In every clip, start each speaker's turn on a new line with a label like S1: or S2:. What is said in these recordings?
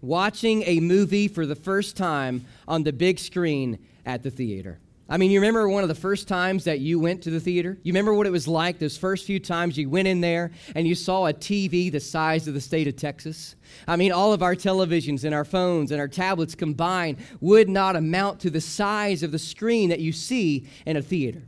S1: watching a movie for the first time on the big screen at the theater. I mean, you remember one of the first times that you went to the theater? You remember what it was like those first few times you went in there and you saw a TV the size of the state of Texas? I mean, all of our televisions and our phones and our tablets combined would not amount to the size of the screen that you see in a theater.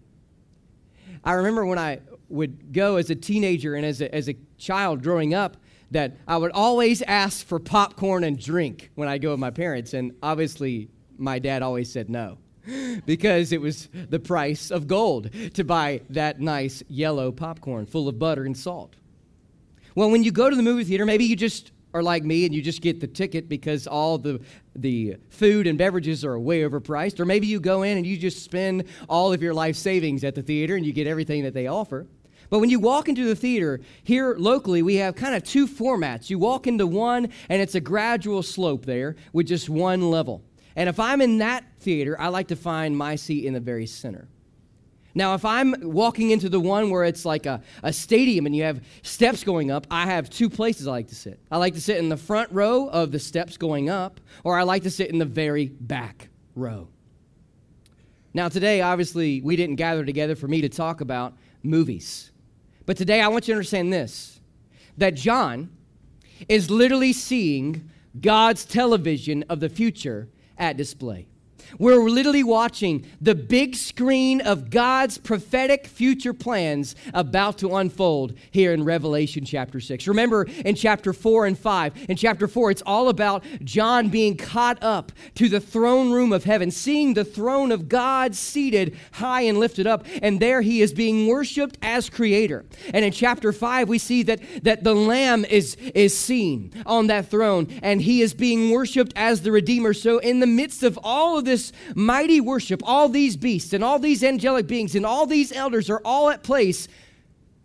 S1: I remember when I would go as a teenager and as a, as a child growing up, that I would always ask for popcorn and drink when I go with my parents. And obviously, my dad always said no because it was the price of gold to buy that nice yellow popcorn full of butter and salt. Well, when you go to the movie theater, maybe you just are like me and you just get the ticket because all the the food and beverages are way overpriced or maybe you go in and you just spend all of your life savings at the theater and you get everything that they offer but when you walk into the theater, here locally, we have kind of two formats. You walk into one, and it's a gradual slope there with just one level. And if I'm in that theater, I like to find my seat in the very center. Now, if I'm walking into the one where it's like a, a stadium and you have steps going up, I have two places I like to sit. I like to sit in the front row of the steps going up, or I like to sit in the very back row. Now, today, obviously, we didn't gather together for me to talk about movies. But today I want you to understand this that John is literally seeing God's television of the future at display. We're literally watching the big screen of God's prophetic future plans about to unfold here in Revelation chapter 6. Remember in chapter 4 and 5, in chapter 4, it's all about John being caught up to the throne room of heaven, seeing the throne of God seated high and lifted up, and there he is being worshiped as creator. And in chapter 5, we see that, that the Lamb is, is seen on that throne, and he is being worshiped as the Redeemer. So, in the midst of all of this this mighty worship, all these beasts and all these angelic beings and all these elders are all at place,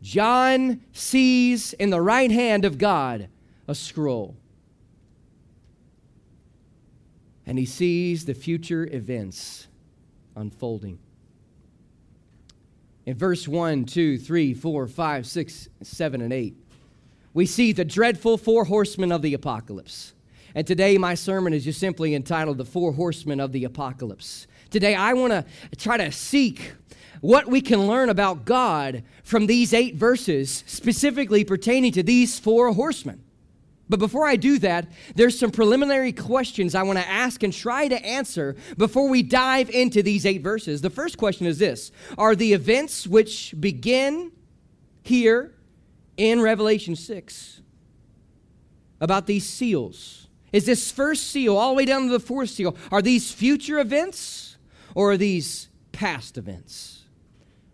S1: John sees in the right hand of God a scroll. And he sees the future events unfolding. In verse 1, 2, 3, 4, 5, 6, 7, and 8, we see the dreadful four horsemen of the apocalypse. And today, my sermon is just simply entitled The Four Horsemen of the Apocalypse. Today, I want to try to seek what we can learn about God from these eight verses, specifically pertaining to these four horsemen. But before I do that, there's some preliminary questions I want to ask and try to answer before we dive into these eight verses. The first question is this Are the events which begin here in Revelation 6 about these seals? Is this first seal all the way down to the fourth seal, are these future events or are these past events?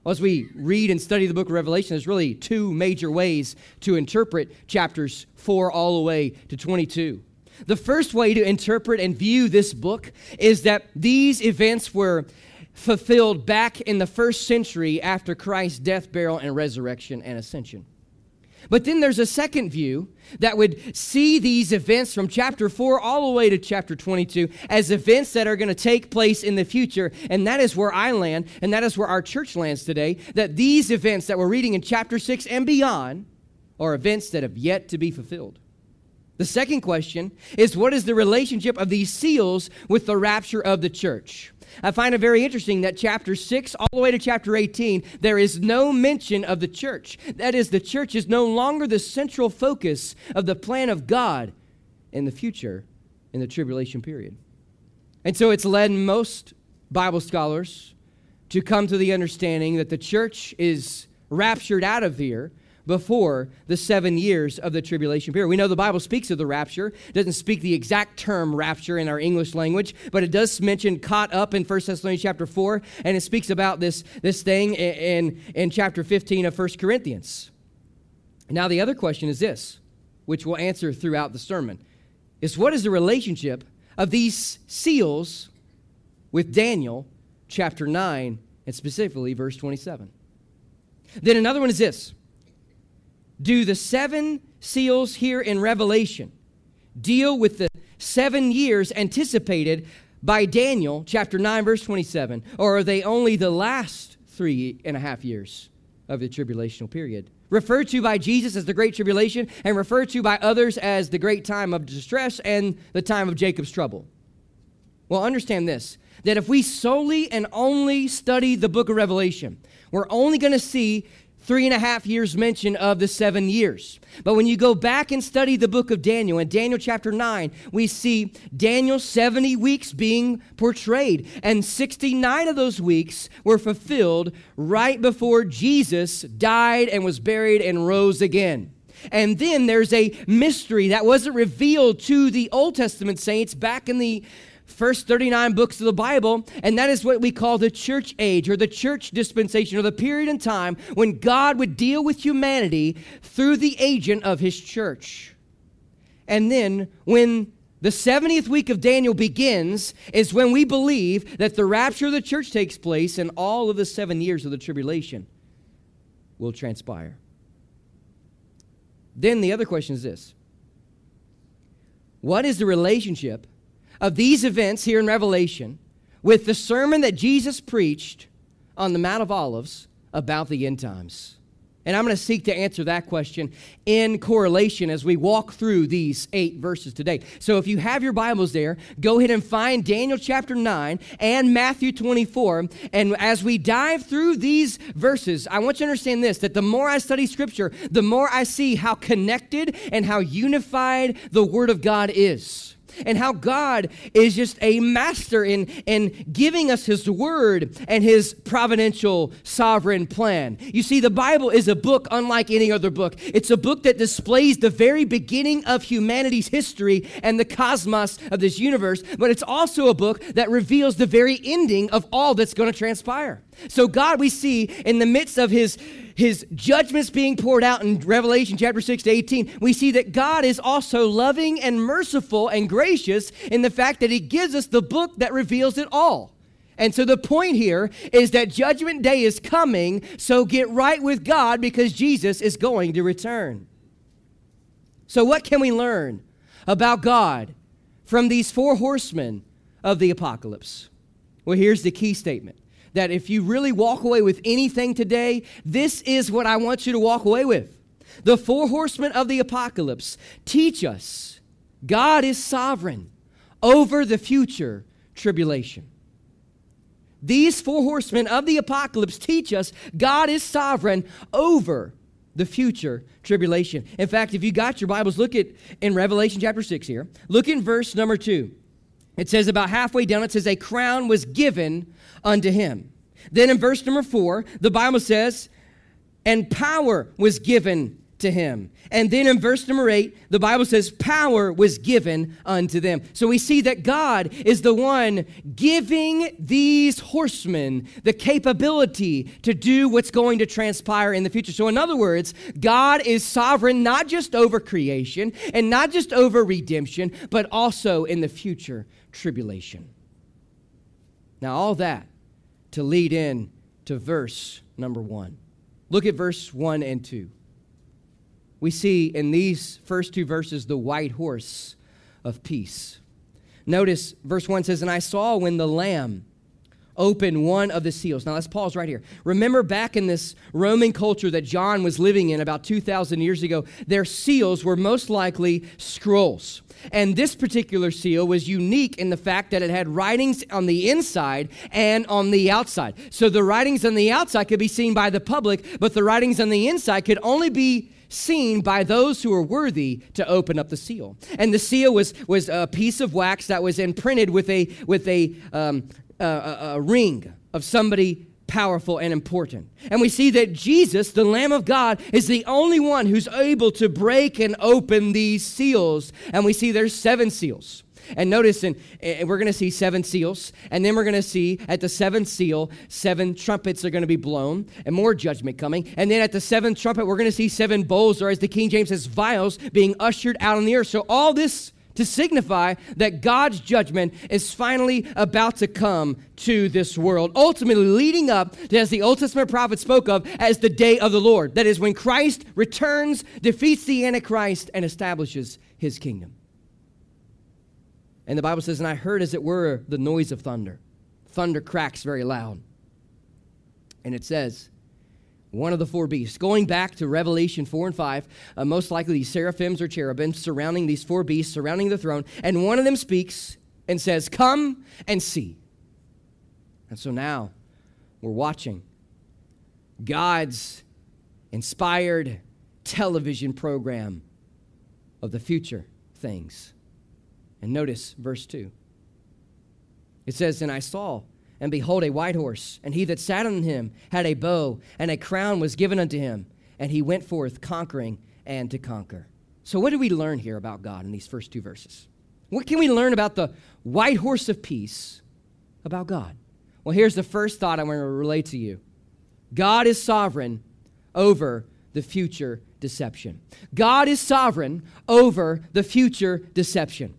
S1: Well, as we read and study the book of Revelation, there's really two major ways to interpret chapters 4 all the way to 22. The first way to interpret and view this book is that these events were fulfilled back in the first century after Christ's death, burial, and resurrection and ascension. But then there's a second view that would see these events from chapter 4 all the way to chapter 22 as events that are going to take place in the future. And that is where I land, and that is where our church lands today. That these events that we're reading in chapter 6 and beyond are events that have yet to be fulfilled. The second question is what is the relationship of these seals with the rapture of the church? I find it very interesting that chapter 6 all the way to chapter 18, there is no mention of the church. That is, the church is no longer the central focus of the plan of God in the future in the tribulation period. And so it's led most Bible scholars to come to the understanding that the church is raptured out of here before the seven years of the tribulation period. We know the Bible speaks of the rapture. It doesn't speak the exact term rapture in our English language, but it does mention caught up in 1 Thessalonians chapter 4, and it speaks about this, this thing in, in chapter 15 of 1 Corinthians. Now, the other question is this, which we'll answer throughout the sermon, is what is the relationship of these seals with Daniel chapter 9 and specifically verse 27. Then another one is this Do the seven seals here in Revelation deal with the seven years anticipated by Daniel chapter 9, verse 27? Or are they only the last three and a half years of the tribulational period? Referred to by Jesus as the Great Tribulation and referred to by others as the great time of distress and the time of Jacob's trouble. Well, understand this that if we solely and only study the book of Revelation, we're only going to see three and a half years mention of the seven years. But when you go back and study the book of Daniel, in Daniel chapter 9, we see Daniel's 70 weeks being portrayed. And 69 of those weeks were fulfilled right before Jesus died and was buried and rose again. And then there's a mystery that wasn't revealed to the Old Testament saints back in the first 39 books of the Bible, and that is what we call the church age or the church dispensation or the period in time when God would deal with humanity through the agent of his church. And then when the 70th week of Daniel begins, is when we believe that the rapture of the church takes place and all of the seven years of the tribulation will transpire. Then the other question is this What is the relationship of these events here in Revelation with the sermon that Jesus preached on the Mount of Olives about the end times. And I'm going to seek to answer that question in correlation as we walk through these eight verses today. So if you have your Bibles there, go ahead and find Daniel chapter 9 and Matthew 24. And as we dive through these verses, I want you to understand this that the more I study Scripture, the more I see how connected and how unified the Word of God is and how God is just a master in, in giving us His Word and His providential sovereign plan. You see, the Bible is a book unlike any other book. It's a book that displays the very beginning of humanity's history and the cosmos of this universe, but it's also a book that reveals the very ending of all that's going to transpire. So, God, we see in the midst of His his judgments being poured out in Revelation chapter 6 to 18, we see that God is also loving and merciful and gracious in the fact that he gives us the book that reveals it all. And so the point here is that judgment day is coming, so get right with God because Jesus is going to return. So, what can we learn about God from these four horsemen of the apocalypse? Well, here's the key statement that if you really walk away with anything today, this is what I want you to walk away with. The four horsemen of the apocalypse teach us God is sovereign over the future tribulation. These four horsemen of the apocalypse teach us God is sovereign over the future tribulation. In fact, if you got your Bibles, look at in Revelation chapter 6 here. Look in verse number 2. It says about halfway down, it says, A crown was given unto him. Then in verse number four, the Bible says, And power was given to him. And then in verse number eight, the Bible says, Power was given unto them. So we see that God is the one giving these horsemen the capability to do what's going to transpire in the future. So, in other words, God is sovereign not just over creation and not just over redemption, but also in the future tribulation. Now, all that to lead in to verse number one. Look at verse one and two. We see in these first two verses the white horse of peace. Notice verse 1 says, And I saw when the Lamb open one of the seals. Now let's pause right here. Remember back in this Roman culture that John was living in about 2,000 years ago, their seals were most likely scrolls. And this particular seal was unique in the fact that it had writings on the inside and on the outside. So the writings on the outside could be seen by the public, but the writings on the inside could only be seen by those who were worthy to open up the seal. And the seal was, was a piece of wax that was imprinted with a, with a, um, a, a ring of somebody powerful and important. And we see that Jesus, the Lamb of God, is the only one who's able to break and open these seals. And we see there's seven seals. And notice, and we're going to see seven seals, and then we're going to see at the seventh seal, seven trumpets are going to be blown, and more judgment coming. And then at the seventh trumpet, we're going to see seven bowls, or as the King James says, vials, being ushered out on the earth. So all this to signify that God's judgment is finally about to come to this world, ultimately leading up to, as the Old Testament prophet spoke of, as the day of the Lord. That is when Christ returns, defeats the Antichrist, and establishes his kingdom. And the Bible says, And I heard as it were the noise of thunder. Thunder cracks very loud. And it says, one of the four beasts. Going back to Revelation 4 and 5, uh, most likely these seraphims or cherubim surrounding these four beasts, surrounding the throne, and one of them speaks and says, Come and see. And so now we're watching God's inspired television program of the future things. And notice verse 2. It says, And I saw and behold, a white horse, and he that sat on him had a bow, and a crown was given unto him, and he went forth conquering and to conquer. So, what do we learn here about God in these first two verses? What can we learn about the white horse of peace about God? Well, here's the first thought I want to relate to you God is sovereign over the future deception. God is sovereign over the future deception.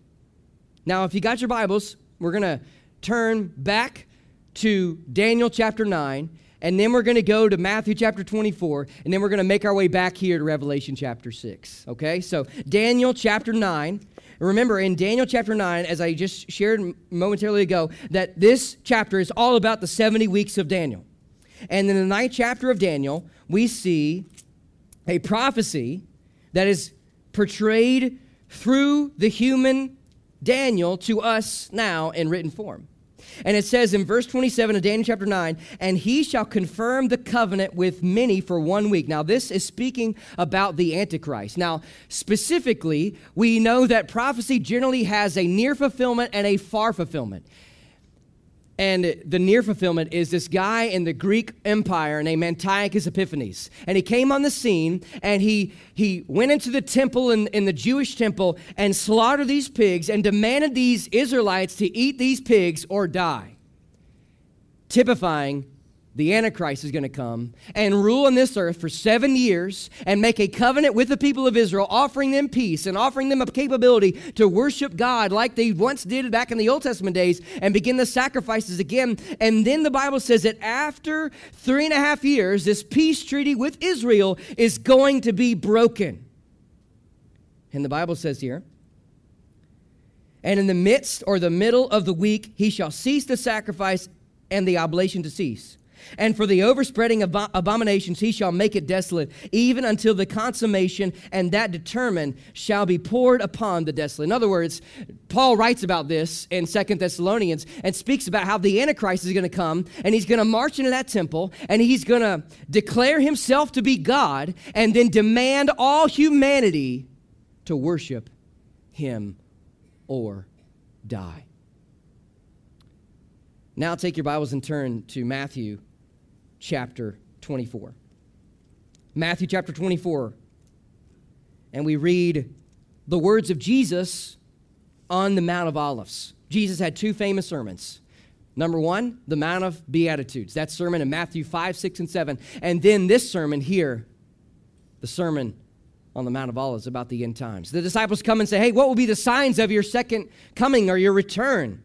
S1: Now, if you got your Bibles, we're going to turn back to Daniel chapter 9, and then we're going to go to Matthew chapter 24, and then we're going to make our way back here to Revelation chapter 6. Okay? So, Daniel chapter 9. Remember, in Daniel chapter 9, as I just shared momentarily ago, that this chapter is all about the 70 weeks of Daniel. And in the ninth chapter of Daniel, we see a prophecy that is portrayed through the human Daniel to us now in written form. And it says in verse 27 of Daniel chapter 9, and he shall confirm the covenant with many for one week. Now, this is speaking about the Antichrist. Now, specifically, we know that prophecy generally has a near fulfillment and a far fulfillment. And the near fulfillment is this guy in the Greek Empire named Antiochus Epiphanes. And he came on the scene and he, he went into the temple, in, in the Jewish temple, and slaughtered these pigs and demanded these Israelites to eat these pigs or die, typifying the Antichrist is going to come and rule on this earth for seven years and make a covenant with the people of Israel, offering them peace and offering them a capability to worship God like they once did back in the Old Testament days and begin the sacrifices again. And then the Bible says that after three and a half years, this peace treaty with Israel is going to be broken. And the Bible says here, and in the midst or the middle of the week, he shall cease the sacrifice and the oblation to cease and for the overspreading of abominations he shall make it desolate, even until the consummation, and that determined shall be poured upon the desolate. In other words, Paul writes about this in Second Thessalonians and speaks about how the Antichrist is going to come and he's going to march into that temple and he's going to declare himself to be God and then demand all humanity to worship him or die. Now take your Bibles and turn to Matthew chapter 24. Matthew chapter 24. And we read the words of Jesus on the Mount of Olives. Jesus had two famous sermons. Number one, the Mount of Beatitudes. That sermon in Matthew 5, 6, and 7. And then this sermon here, the sermon on the Mount of Olives about the end times. The disciples come and say, Hey, what will be the signs of your second coming or your return?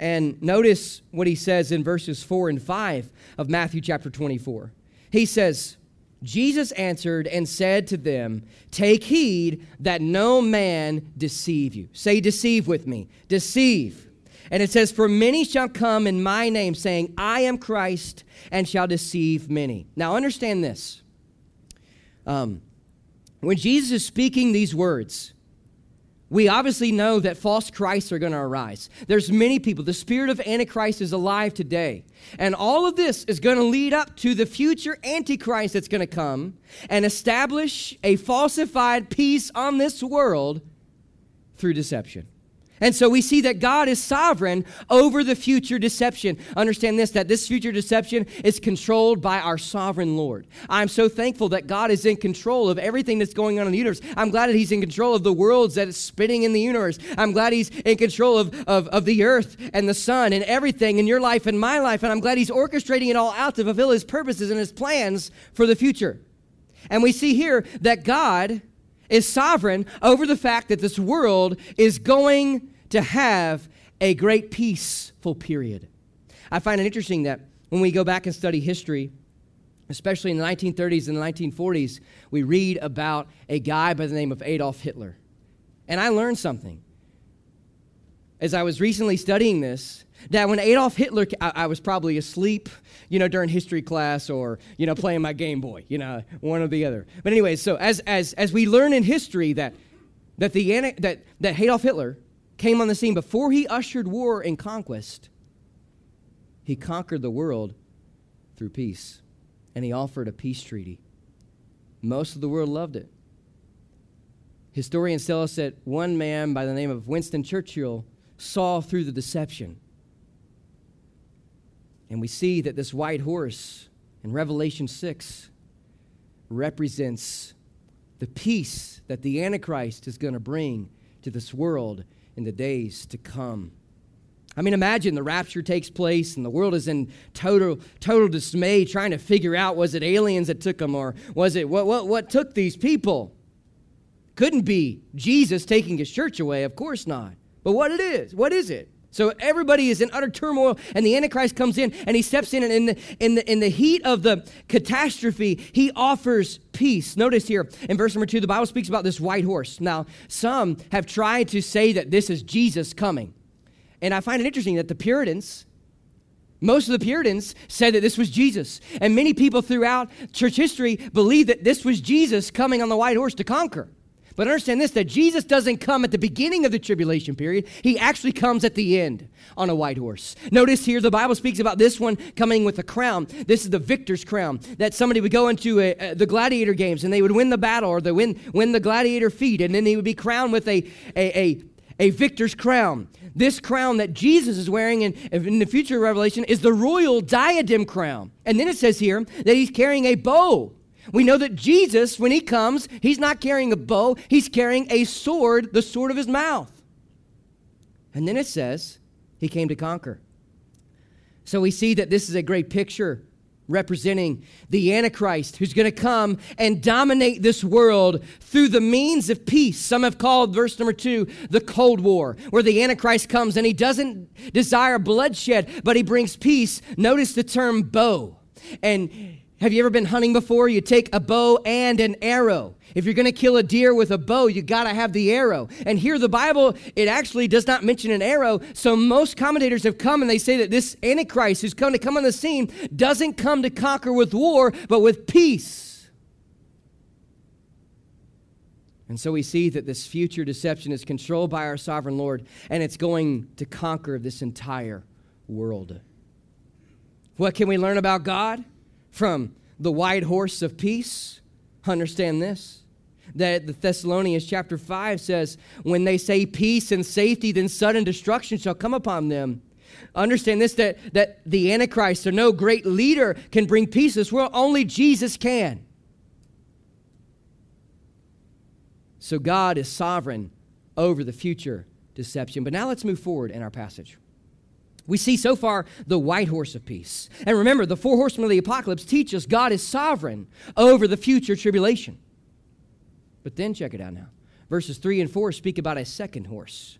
S1: And notice what he says in verses 4 and 5 of Matthew chapter 24. He says, Jesus answered and said to them, Take heed that no man deceive you. Say, deceive with me. Deceive. And it says, For many shall come in my name, saying, I am Christ, and shall deceive many. Now understand this. Um, when Jesus is speaking these words, we obviously know that false Christs are going to arise. There's many people. The spirit of Antichrist is alive today. And all of this is going to lead up to the future Antichrist that's going to come and establish a falsified peace on this world through deception. And so we see that God is sovereign over the future deception. Understand this that this future deception is controlled by our sovereign Lord. I'm so thankful that God is in control of everything that's going on in the universe. I'm glad that He's in control of the worlds that is spinning in the universe. I'm glad He's in control of, of, of the earth and the sun and everything in your life and my life. And I'm glad He's orchestrating it all out to fulfill His purposes and His plans for the future. And we see here that God is sovereign over the fact that this world is going to have a great peaceful period. I find it interesting that when we go back and study history, especially in the 1930s and the 1940s, we read about a guy by the name of Adolf Hitler. And I learned something. As I was recently studying this, that when Adolf Hitler, I, I, was probably asleep, you know, during history class or, you know, playing my Game Boy, you know, one or the other. But anyway, so as, as, as we learn in history that, that, the, that, that Adolf Hitler came on the scene before he ushered war and conquest, he conquered the world through peace. And he offered a peace treaty. Most of the world loved it. Historians tell us that one man by the name of Winston Churchill saw through the deception and we see that this white horse in Revelation 6 represents the peace that the Antichrist is going to bring to this world in the days to come. I mean, imagine the rapture takes place and the world is in total, total dismay trying to figure out was it aliens that took them or was it what, what, what took these people? Couldn't be Jesus taking his church away, of course not. But what it is, what is it? So everybody is in utter turmoil, and the Antichrist comes in and he steps in, and in the, in the, in the heat of the catastrophe, he offers peace. Notice here in verse number two, the Bible speaks about this white horse. Now, some have tried to say that this is Jesus coming. And I find it interesting that the Puritans, most of the Puritans said that this was Jesus. And many people throughout church history believe that this was Jesus coming on the white horse to conquer. But understand this that Jesus doesn't come at the beginning of the tribulation period, he actually comes at the end on a white horse. Notice here the Bible speaks about this one coming with a crown. This is the victor's crown that somebody would go into a, a, the gladiator games and they would win the battle or they win, win the gladiator feat, and then he would be crowned with a, a, a, a victor's crown. This crown that Jesus is wearing in, in the future revelation is the royal diadem crown. And then it says here that he's carrying a bow. We know that Jesus, when he comes, he's not carrying a bow, he's carrying a sword, the sword of his mouth. And then it says, he came to conquer. So we see that this is a great picture representing the Antichrist who's going to come and dominate this world through the means of peace. Some have called verse number two the Cold War, where the Antichrist comes and he doesn't desire bloodshed, but he brings peace. Notice the term bow. And have you ever been hunting before? You take a bow and an arrow. If you're going to kill a deer with a bow, you got to have the arrow. And here, the Bible, it actually does not mention an arrow. So most commentators have come and they say that this Antichrist who's come to come on the scene doesn't come to conquer with war, but with peace. And so we see that this future deception is controlled by our sovereign Lord, and it's going to conquer this entire world. What can we learn about God? From the white horse of peace, understand this that the Thessalonians chapter 5 says, When they say peace and safety, then sudden destruction shall come upon them. Understand this that, that the Antichrist or no great leader can bring peace this world, only Jesus can. So God is sovereign over the future deception. But now let's move forward in our passage. We see so far the white horse of peace. And remember, the four horsemen of the apocalypse teach us God is sovereign over the future tribulation. But then check it out now. Verses 3 and 4 speak about a second horse.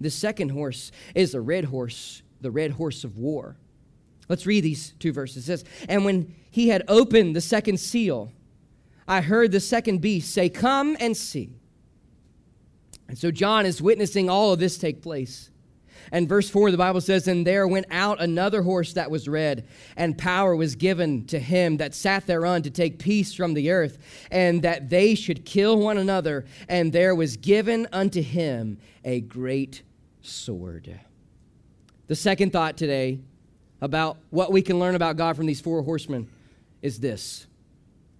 S1: The second horse is the red horse, the red horse of war. Let's read these two verses. It says, And when he had opened the second seal, I heard the second beast say, Come and see. And so John is witnessing all of this take place. And verse 4, the Bible says, And there went out another horse that was red, and power was given to him that sat thereon to take peace from the earth, and that they should kill one another. And there was given unto him a great sword. The second thought today about what we can learn about God from these four horsemen is this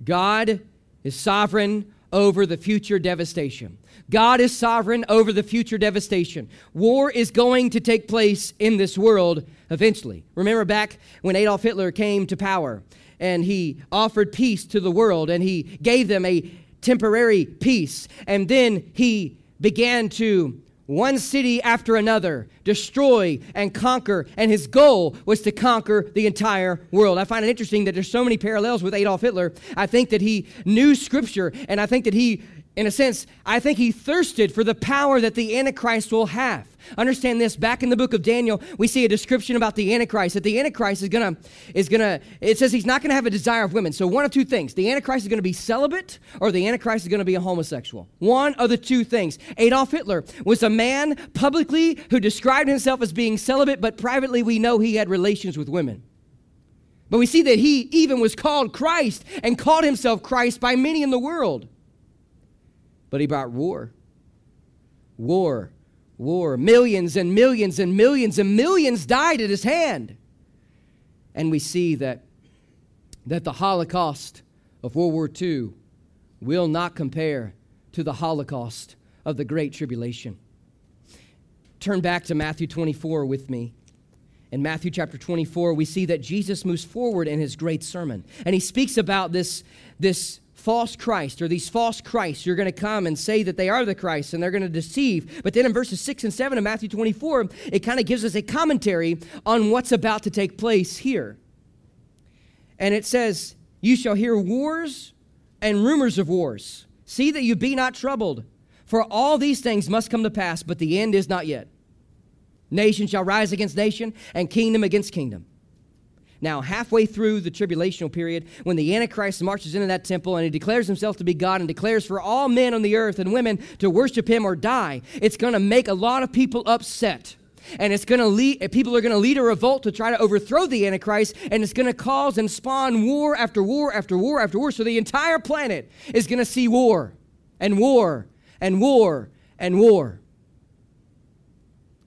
S1: God is sovereign over the future devastation. God is sovereign over the future devastation. War is going to take place in this world eventually. Remember back when Adolf Hitler came to power and he offered peace to the world and he gave them a temporary peace. And then he began to one city after another, destroy and conquer, and his goal was to conquer the entire world. I find it interesting that there's so many parallels with Adolf Hitler. I think that he knew scripture, and I think that he In a sense, I think he thirsted for the power that the Antichrist will have. Understand this, back in the book of Daniel, we see a description about the Antichrist, that the Antichrist is gonna, is gonna, it says he's not gonna have a desire of women. So one of two things. The Antichrist is gonna be celibate, or the Antichrist is gonna be a homosexual. One of the two things. Adolf Hitler was a man publicly who described himself as being celibate, but privately we know he had relations with women. But we see that he even was called Christ and called himself Christ by many in the world. But he brought war. War, war. Millions and millions and millions and millions died at his hand. And we see that, that the Holocaust of World War II will not compare to the Holocaust of the Great Tribulation. Turn back to Matthew 24 with me. In Matthew chapter 24, we see that Jesus moves forward in his great sermon. And he speaks about this, this false Christ or these false Christs you're going to come and say that they are the Christ and they're going to deceive. But then in verses 6 and 7 of Matthew 24, it kind of gives us a commentary on what's about to take place here. And it says, You shall hear wars and rumors of wars. See that you be not troubled, for all these things must come to pass, but the end is not yet. Nation shall rise against nation, and kingdom against kingdom. Now, halfway through the tribulational period, when the Antichrist marches into that temple and he declares himself to be God and declares for all men on the earth and women to worship him or die, it's going to make a lot of people upset. And it's going to lead, eh, people are going to lead a revolt to try to overthrow the Antichrist, and it's going to cause and spawn war after war after war after war. So the entire planet is going to see war and war and war and war.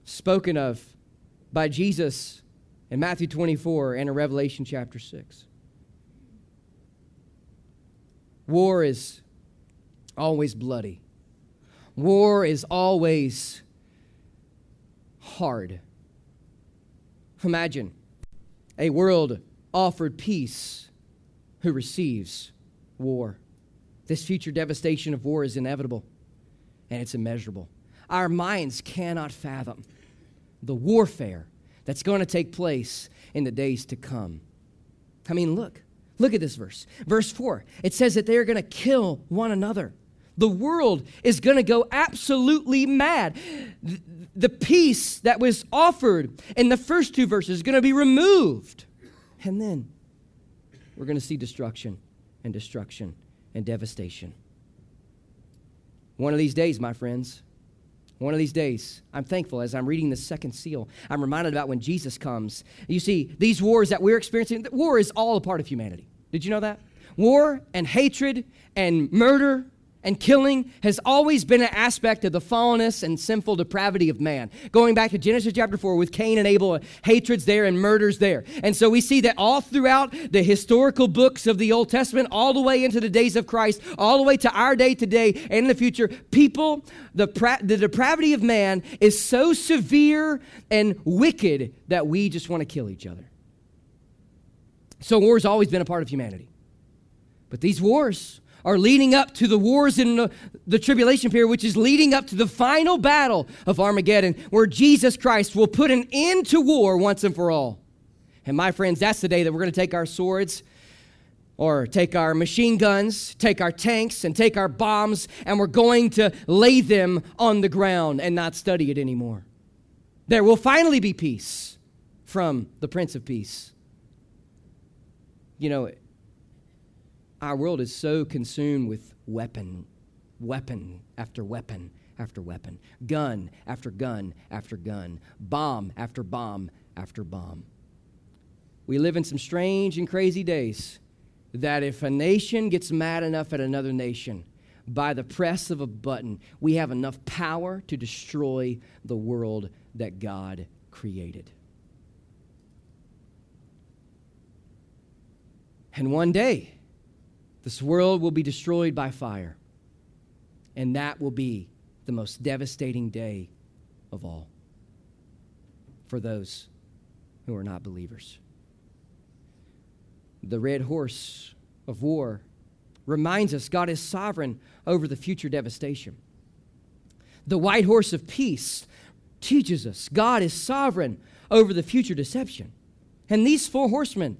S1: Spoken of by Jesus in Matthew 24 and in Revelation chapter 6. War is always bloody. War is always hard. Imagine a world offered peace who receives war. This future devastation of war is inevitable and it's immeasurable. Our minds cannot fathom the warfare that's going to take place in the days to come. I mean, look, look at this verse. Verse 4, it says that they're going to kill one another. The world is going to go absolutely mad. The peace that was offered in the first two verses is going to be removed. And then we're going to see destruction and destruction and devastation. One of these days, my friends, one of these days, I'm thankful as I'm reading the second seal, I'm reminded about when Jesus comes. You see, these wars that we're experiencing, war is all a part of humanity. Did you know that? War and hatred and murder and killing has always been an aspect of the fallenness and sinful depravity of man. Going back to Genesis chapter 4 with Cain and Abel, hatred's there and murder's there. And so we see that all throughout the historical books of the Old Testament, all the way into the days of Christ, all the way to our day today and in the future, people, the, pra- the depravity of man is so severe and wicked that we just want to kill each other. So war's always been a part of humanity. But these wars, are leading up to the wars in the, the, tribulation period, which is leading up to the final battle of Armageddon, where Jesus Christ will put an end to war once and for all. And my friends, that's the day that we're going to take our swords or take our machine guns, take our tanks, and take our bombs, and we're going to lay them on the ground and not study it anymore. There will finally be peace from the Prince of Peace. You know, our world is so consumed with weapon, weapon after weapon after weapon, gun after gun after gun, bomb after bomb after bomb. We live in some strange and crazy days that if a nation gets mad enough at another nation, by the press of a button, we have enough power to destroy the world that God created. And one day, this world will be destroyed by fire, and that will be the most devastating day of all for those who are not believers. The red horse of war reminds us God is sovereign over the future devastation. The white horse of peace teaches us God is sovereign over the future deception. And these four horsemen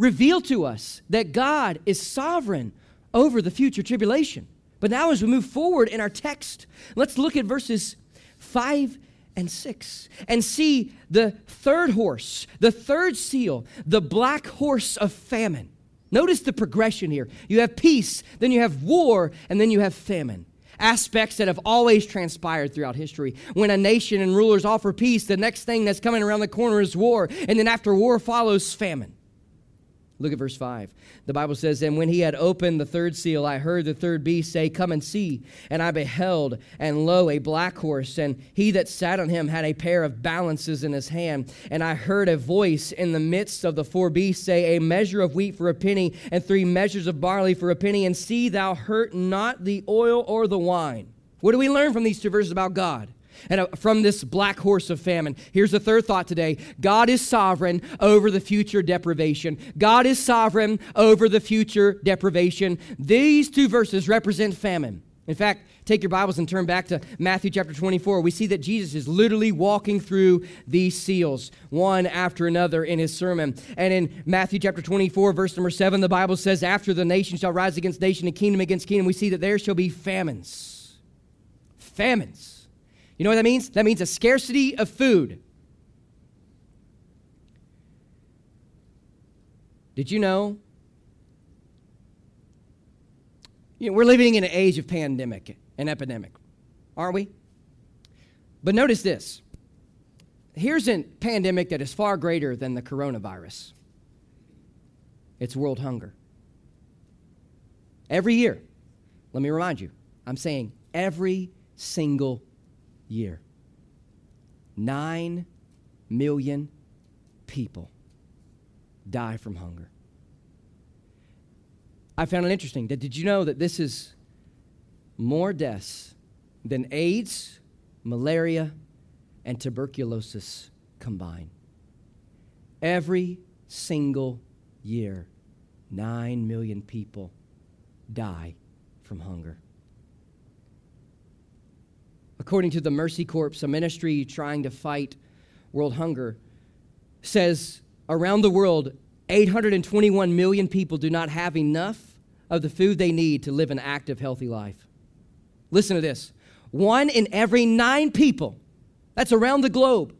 S1: reveal to us that God is sovereign over the future tribulation. But now, as we move forward in our text, let's look at verses 5 and 6 and see the third horse, the third seal, the black horse of famine. Notice the progression here. You have peace, then you have war, and then you have famine. Aspects that have always transpired throughout history. When a nation and rulers offer peace, the next thing that's coming around the corner is war, and then after war follows famine. Look at verse 5. The Bible says, And when he had opened the third seal, I heard the third beast say, Come and see. And I beheld, and lo, a black horse, and he that sat on him had a pair of balances in his hand. And I heard a voice in the midst of the four beasts say, A measure of wheat for a penny, and three measures of barley for a penny, and see thou hurt not the oil or the wine. What do we learn from these two verses about God? And uh, from this black horse of famine. Here's the third thought today God is sovereign over the future deprivation. God is sovereign over the future deprivation. These two verses represent famine. In fact, take your Bibles and turn back to Matthew chapter 24. We see that Jesus is literally walking through these seals, one after another, in his sermon. And in Matthew chapter 24, verse number 7, the Bible says, After the nation shall rise against nation and kingdom against kingdom, we see that there shall be famines. Famines. You know what that means? That means a scarcity of food. Did you know? You know, we're living in an age of pandemic and epidemic, aren't we? But notice this. Here's a pandemic that is far greater than the coronavirus. It's world hunger. Every year, let me remind you, I'm saying every single year. Nine million people die from hunger. I found it interesting that did you know that this is more deaths than AIDS, malaria, and tuberculosis combined? Every single year, nine million people die from hunger according to the Mercy Corps, a ministry trying to fight world hunger, says around the world, 821 million people do not have enough of the food they need to live an active, healthy life. Listen to this one in every nine people, that's around the globe,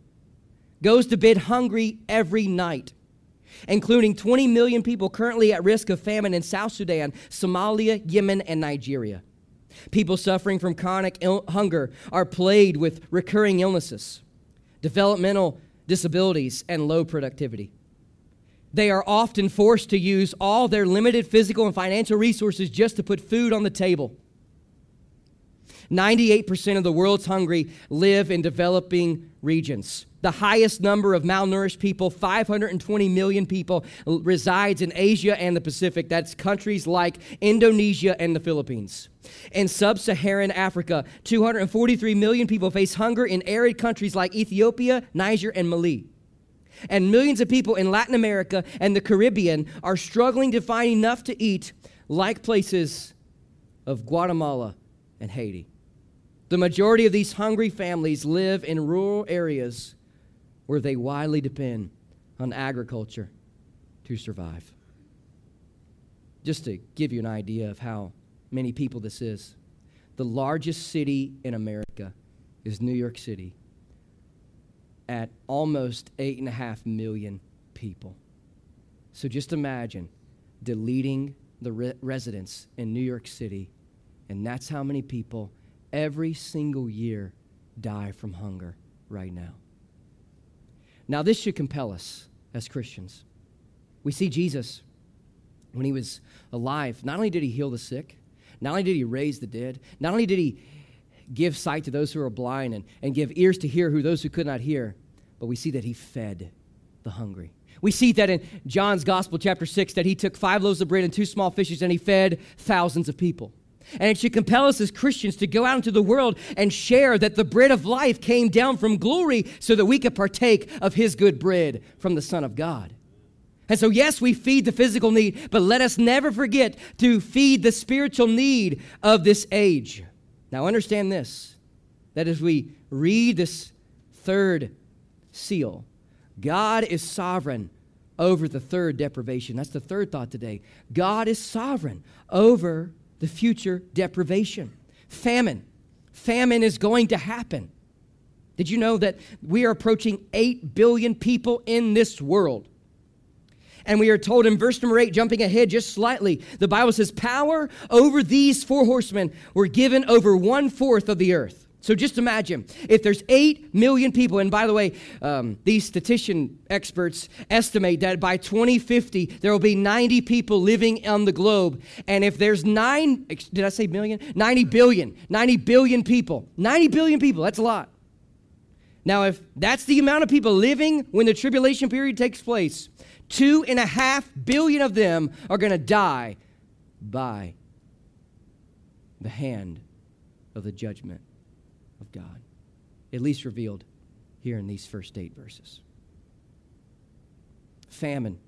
S1: goes to bed hungry every night, including 20 million people currently at risk of famine in South Sudan, Somalia, Yemen, and Nigeria. People suffering from chronic hunger are plagued with recurring illnesses, developmental disabilities, and low productivity. They are often forced to use all their limited physical and financial resources just to put food on the table. 98% of the world's hungry live in developing regions. The highest number of malnourished people, 520 million people, resides in Asia and the Pacific. That's countries like Indonesia and the Philippines. In sub Saharan Africa, 243 million people face hunger in arid countries like Ethiopia, Niger, and Mali. And millions of people in Latin America and the Caribbean are struggling to find enough to eat, like places of Guatemala and Haiti. The majority of these hungry families live in rural areas where they widely depend on agriculture to survive. Just to give you an idea of how many people this is, the largest city in America is New York City at almost 8.5 million people. So just imagine deleting the re- residents in New York City, and that's how many people every single year die from hunger right now. Now, this should compel us as Christians. We see Jesus when he was alive. Not only did he heal the sick, not only did he raise the dead, not only did he give sight to those who are blind and, and give ears to hear who those who could not hear, but we see that he fed the hungry. We see that in John's Gospel, chapter 6, that he took five loaves of bread and two small fishes and he fed thousands of people. And it should compel us as Christians to go out into the world and share that the bread of life came down from glory so that we could partake of his good bread from the Son of God. And so, yes, we feed the physical need, but let us never forget to feed the spiritual need of this age. Now, understand this that as we read this third seal, God is sovereign over the third deprivation. That's the third thought today. God is sovereign over the future deprivation. Famine. Famine is going to happen. Did you know that we are approaching 8 billion people in this world? And we are told in verse number 8, jumping ahead just slightly, the Bible says, Power over these four horsemen were given over one fourth of the earth. So just imagine if there's 8 million people, and by the way, um, these statistician experts estimate that by 2050, there will be 90 people living on the globe. And if there's 9, did I say million? 90 billion, 90 billion people. 90 billion people, that's a lot. Now, if that's the amount of people living when the tribulation period takes place, two and a half billion of them are going to die by the hand of the judgment God, at least revealed here in these first eight verses. Famine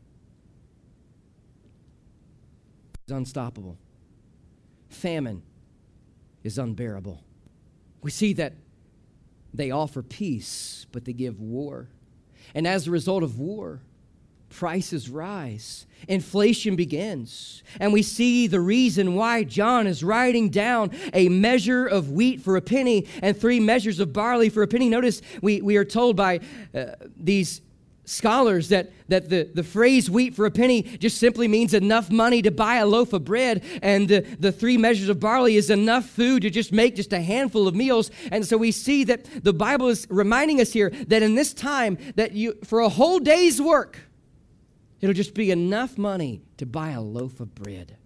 S1: is unstoppable, famine is unbearable. We see that they offer peace, but they give war. And as a result of war, prices rise, inflation begins. And we see the reason why John is writing down a measure of wheat for a penny and three measures of barley for a penny. Notice we, we are told by uh, these scholars that, that the, the phrase wheat for a penny just simply means enough money to buy a loaf of bread and the, the three measures of barley is enough food to just make just a handful of meals and so we see that the bible is reminding us here that in this time that you for a whole day's work It'll just be enough money to buy a loaf of bread.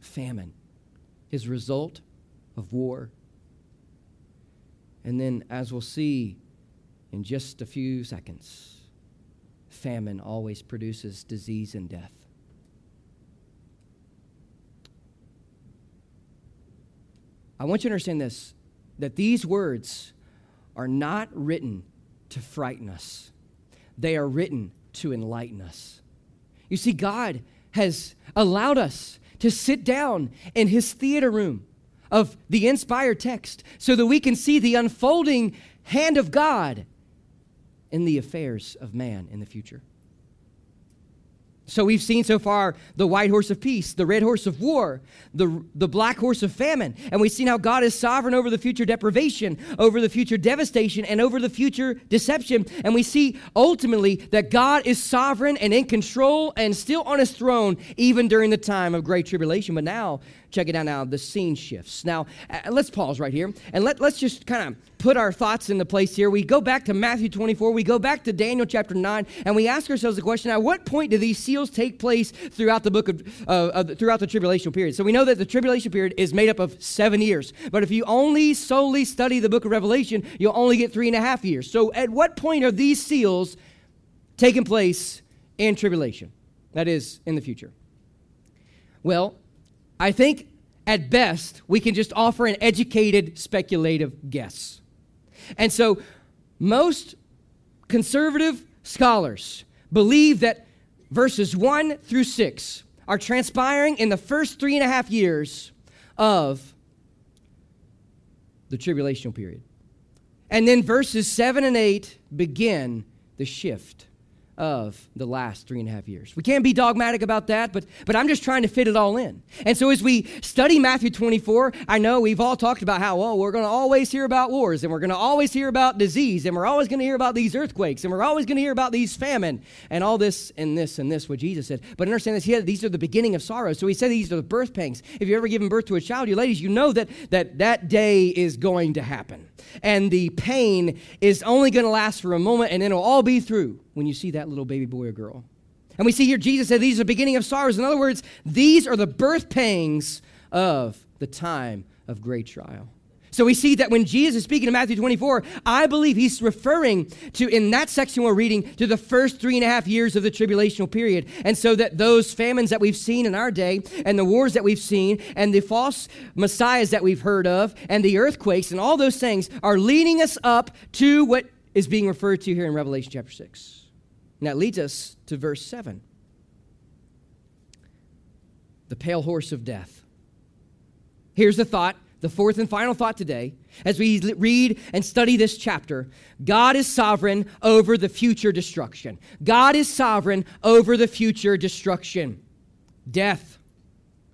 S1: Famine is result of war. And then, as we'll see in just a few seconds, famine always produces disease and death. I want you to understand this that these words are not written to frighten us, they are written to enlighten us. You see, God has allowed us to sit down in his theater room of the inspired text so that we can see the unfolding hand of God in the affairs of man in the future. So we've seen so far the white horse of peace, the red horse of war, the, the black horse of famine. And we've seen how God is sovereign over the future deprivation, over the future devastation, and over the future deception. And we see ultimately that God is sovereign and in control and still on his throne, even during the time of great tribulation. But now check it out now. The scene shifts. Now, uh, let's pause right here and let, let's just kind of put our thoughts into place here. We go back to Matthew 24, we go back to Daniel chapter 9, and we ask ourselves the question at what point do these seals take place throughout the book of, uh, throughout the tribulation period? So we know that the tribulation period is made up of seven years, but if you only solely study the book of Revelation, you'll only get three and a half years. So at what point are these seals taking place in tribulation? That is, in the future. Well, I think at best we can just offer an educated, speculative guess. And so most conservative scholars believe that verses 1 through 6 are transpiring in the first three and a half years of the tribulational period. And then verses 7 and 8 begin the shift of the last three and a half years. We can't be dogmatic about that, but, but I'm just trying to fit it all in. And so as we study Matthew 24, I know we've all talked about how, well, we're going to always hear about wars, and we're going to always hear about disease, and we're always going to hear about these earthquakes, and we're always going to hear about these famine, and all this and this and this, what Jesus said. But understand this, he had, these are the beginning of sorrow. So he said these are the birth pangs. If you've ever given birth to a child, you ladies, you know that that, that day is going to happen. And the pain is only going to last for a moment, and it'll all be through when you see that little baby boy or girl. And we see here Jesus said these are the beginning of sorrows. In other words, these are the birth pangs of the time of great trial. So we see that when Jesus is speaking in Matthew 24, I believe he's referring to, in that section we're reading, to the first three and a half years of the tribulational period. And so that those famines that we've seen in our day, and the wars that we've seen, and the false messiahs that we've heard of, and the earthquakes, and all those things are leading us up to what is being referred to here in Revelation chapter 6. And that leads us to verse 7 the pale horse of death. Here's the thought, the fourth and final thought today. As we read and study this chapter, God is sovereign over the future destruction. God is sovereign over the future destruction. Death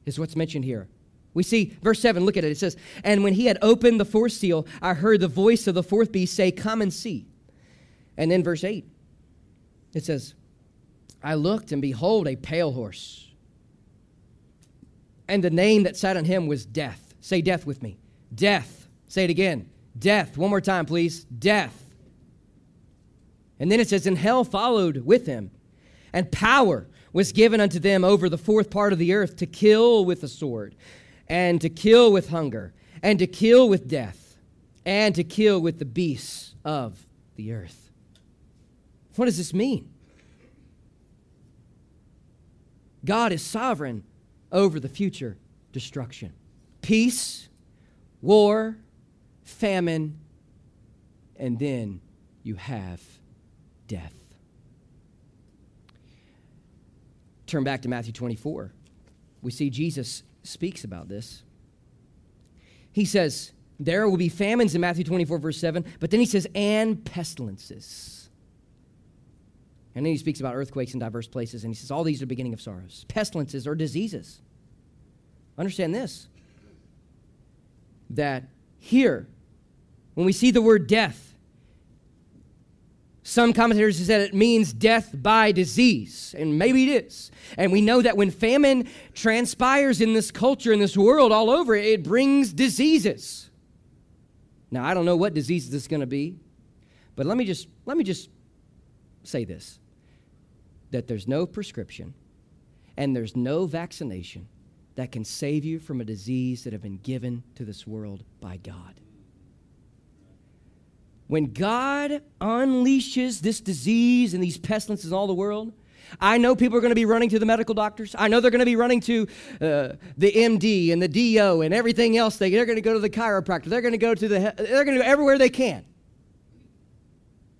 S1: is what's mentioned here. We see verse 7, look at it. It says, And when he had opened the fourth seal, I heard the voice of the fourth beast say, Come and see. And then verse 8, it says, I looked, and behold, a pale horse. And the name that sat on him was Death. Say death with me. Death. Say it again. Death. One more time, please. Death. And then it says, And hell followed with him, and power was given unto them over the fourth part of the earth to kill with the sword, and to kill with hunger, and to kill with death, and to kill with the beasts of the earth. What does this mean? God is sovereign over the future destruction. Peace, war, famine, and then you have death. Turn back to Matthew 24. We see Jesus speaks about this. He says, There will be famines in Matthew 24, verse 7, but then he says, and pestilences. And then he speaks about earthquakes in diverse places, and he says, All these are the beginning of sorrows. Pestilences or diseases. Understand this that here, when we see the word death, some commentators have said it means death by disease, and maybe it is. And we know that when famine transpires in this culture, in this world, all over, it brings diseases. Now, I don't know what disease this is going to be, but let me just let me just say this: that there's no prescription and there's no vaccination that can save you from a disease that have been given to this world by God. When God unleashes this disease and these pestilences in all the world, I know people are going to be running to the medical doctors. I know they're going to be running to uh, the MD and the DO and everything else. They, they're going to go to the chiropractor. They're going to go to the, they're going to go everywhere they can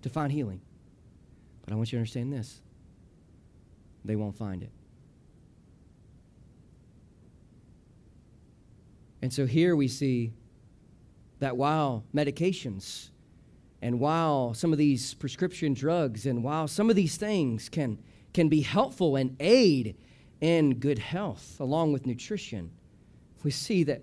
S1: to find healing. But I want you to understand this they won't find it. And so here we see that while medications and while some of these prescription drugs and while some of these things can, can be helpful and aid in good health along with nutrition, we see that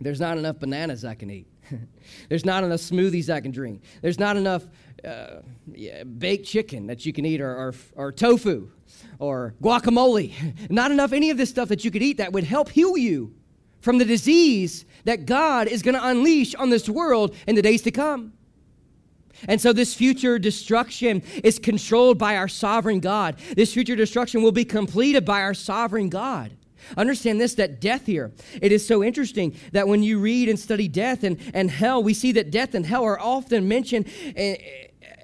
S1: there's not enough bananas I can eat. There's not enough smoothies I can drink. There's not enough uh, yeah, baked chicken that you can eat, or, or, or tofu, or guacamole. Not enough any of this stuff that you could eat that would help heal you from the disease that God is going to unleash on this world in the days to come. And so, this future destruction is controlled by our sovereign God. This future destruction will be completed by our sovereign God. Understand this that death here, it is so interesting that when you read and study death and, and hell, we see that death and hell are often mentioned eh,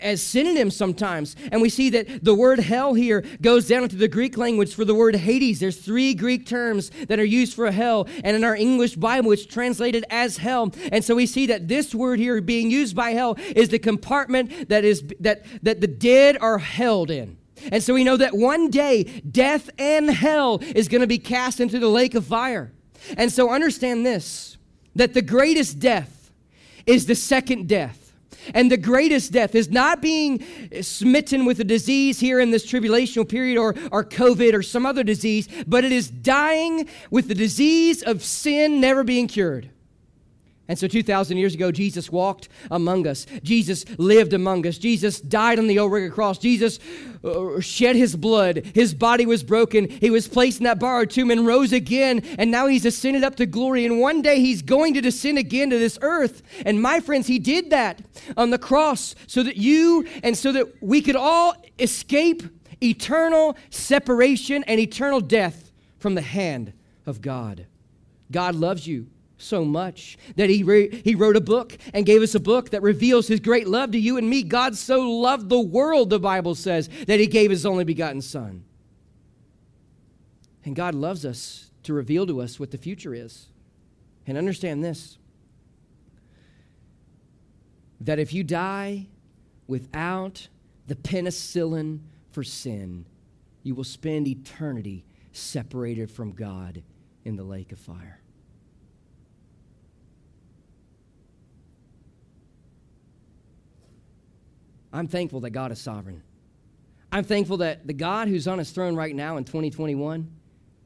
S1: as synonyms sometimes. And we see that the word hell here goes down into the Greek language for the word Hades. There's three Greek terms that are used for hell, and in our English Bible, it's translated as hell. And so we see that this word here being used by hell is the compartment that is that that the dead are held in. And so we know that one day death and hell is going to be cast into the lake of fire. And so understand this that the greatest death is the second death. And the greatest death is not being smitten with a disease here in this tribulational period or, or COVID or some other disease, but it is dying with the disease of sin never being cured. And so 2,000 years ago, Jesus walked among us. Jesus lived among us. Jesus died on the old rugged cross. Jesus uh, shed his blood. His body was broken. He was placed in that borrowed tomb and rose again. And now he's ascended up to glory. And one day he's going to descend again to this earth. And my friends, he did that on the cross so that you and so that we could all escape eternal separation and eternal death from the hand of God. God loves you so much that he, re- he wrote a book and gave us a book that reveals his great love to you and me. God so loved the world, the Bible says, that he gave his only begotten Son. And God loves us to reveal to us what the future is. And understand this that if you die without the penicillin for sin, you will spend eternity separated from God in the lake of fire. I'm thankful that God is sovereign. I'm thankful that the God who's on his throne right now in 2021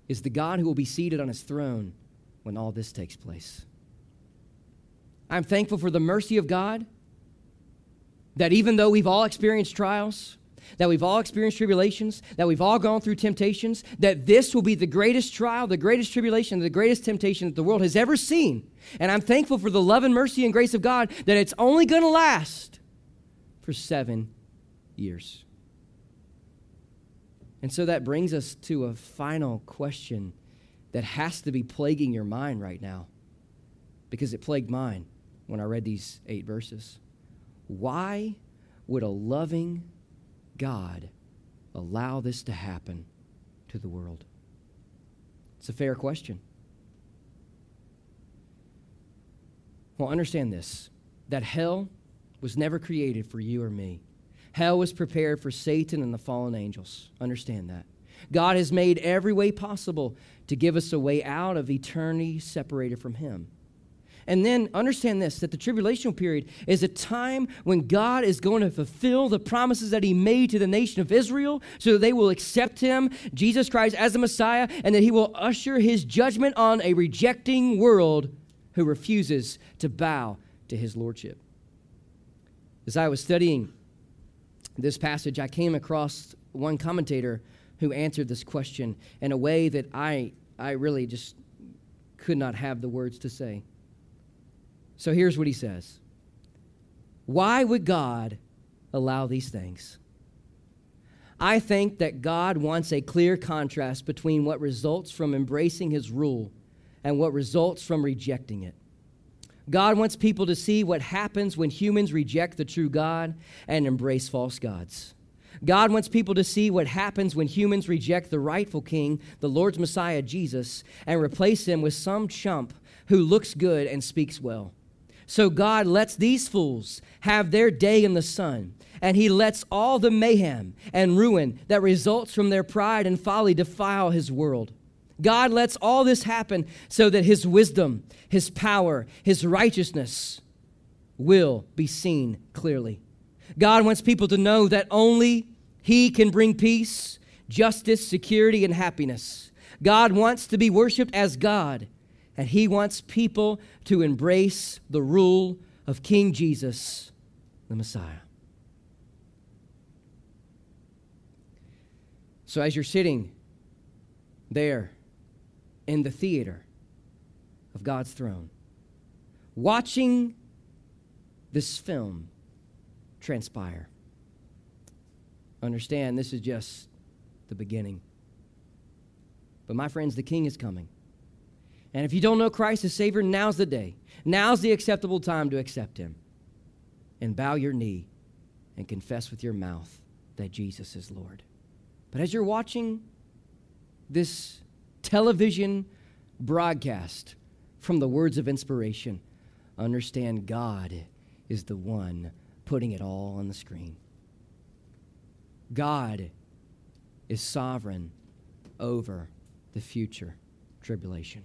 S1: is the God who will be seated on his throne when all this takes place. I'm thankful for the mercy of God that even though we've all experienced trials, that we've all experienced tribulations, that we've all gone through temptations, that this will be the greatest trial, the greatest tribulation, the greatest temptation that the world has ever seen. And I'm thankful for the love and mercy and grace of God that it's only going to last for seven years. And so that brings us to a final question that has to be plaguing your mind right now because it plagued mine when I read these eight verses. Why would a loving God allow this to happen to the world? It's a fair question. Well, understand this that hell was never created for you or me. Hell was prepared for Satan and the fallen angels. Understand that. God has made every way possible to give us a way out of eternity separated from Him. And then understand this that the tribulation period is a time when God is going to fulfill the promises that He made to the nation of Israel so that they will accept Him, Jesus Christ, as the Messiah, and that He will usher His judgment on a rejecting world who refuses to bow to His Lordship. As I was studying this passage, I came across one commentator who answered this question in a way that I, I really just could not have the words to say. So here's what he says Why would God allow these things? I think that God wants a clear contrast between what results from embracing his rule and what results from rejecting it. God wants people to see what happens when humans reject the true God and embrace false gods. God wants people to see what happens when humans reject the rightful king, the Lord's Messiah, Jesus, and replace him with some chump who looks good and speaks well. So God lets these fools have their day in the sun, and he lets all the mayhem and ruin that results from their pride and folly defile his world. God lets all this happen so that his wisdom, his power, his righteousness will be seen clearly. God wants people to know that only He can bring peace, justice, security, and happiness. God wants to be worshiped as God, and He wants people to embrace the rule of King Jesus, the Messiah. So, as you're sitting there in the theater of God's throne, watching this film transpire. Understand, this is just the beginning. But my friends, the King is coming. And if you don't know Christ as Savior, now's the day. Now's the acceptable time to accept Him. And bow your knee and confess with your mouth that Jesus is Lord. But as you're watching this television broadcast from the words of inspiration, understand God is the one putting it all on the screen. God is sovereign over the future tribulation.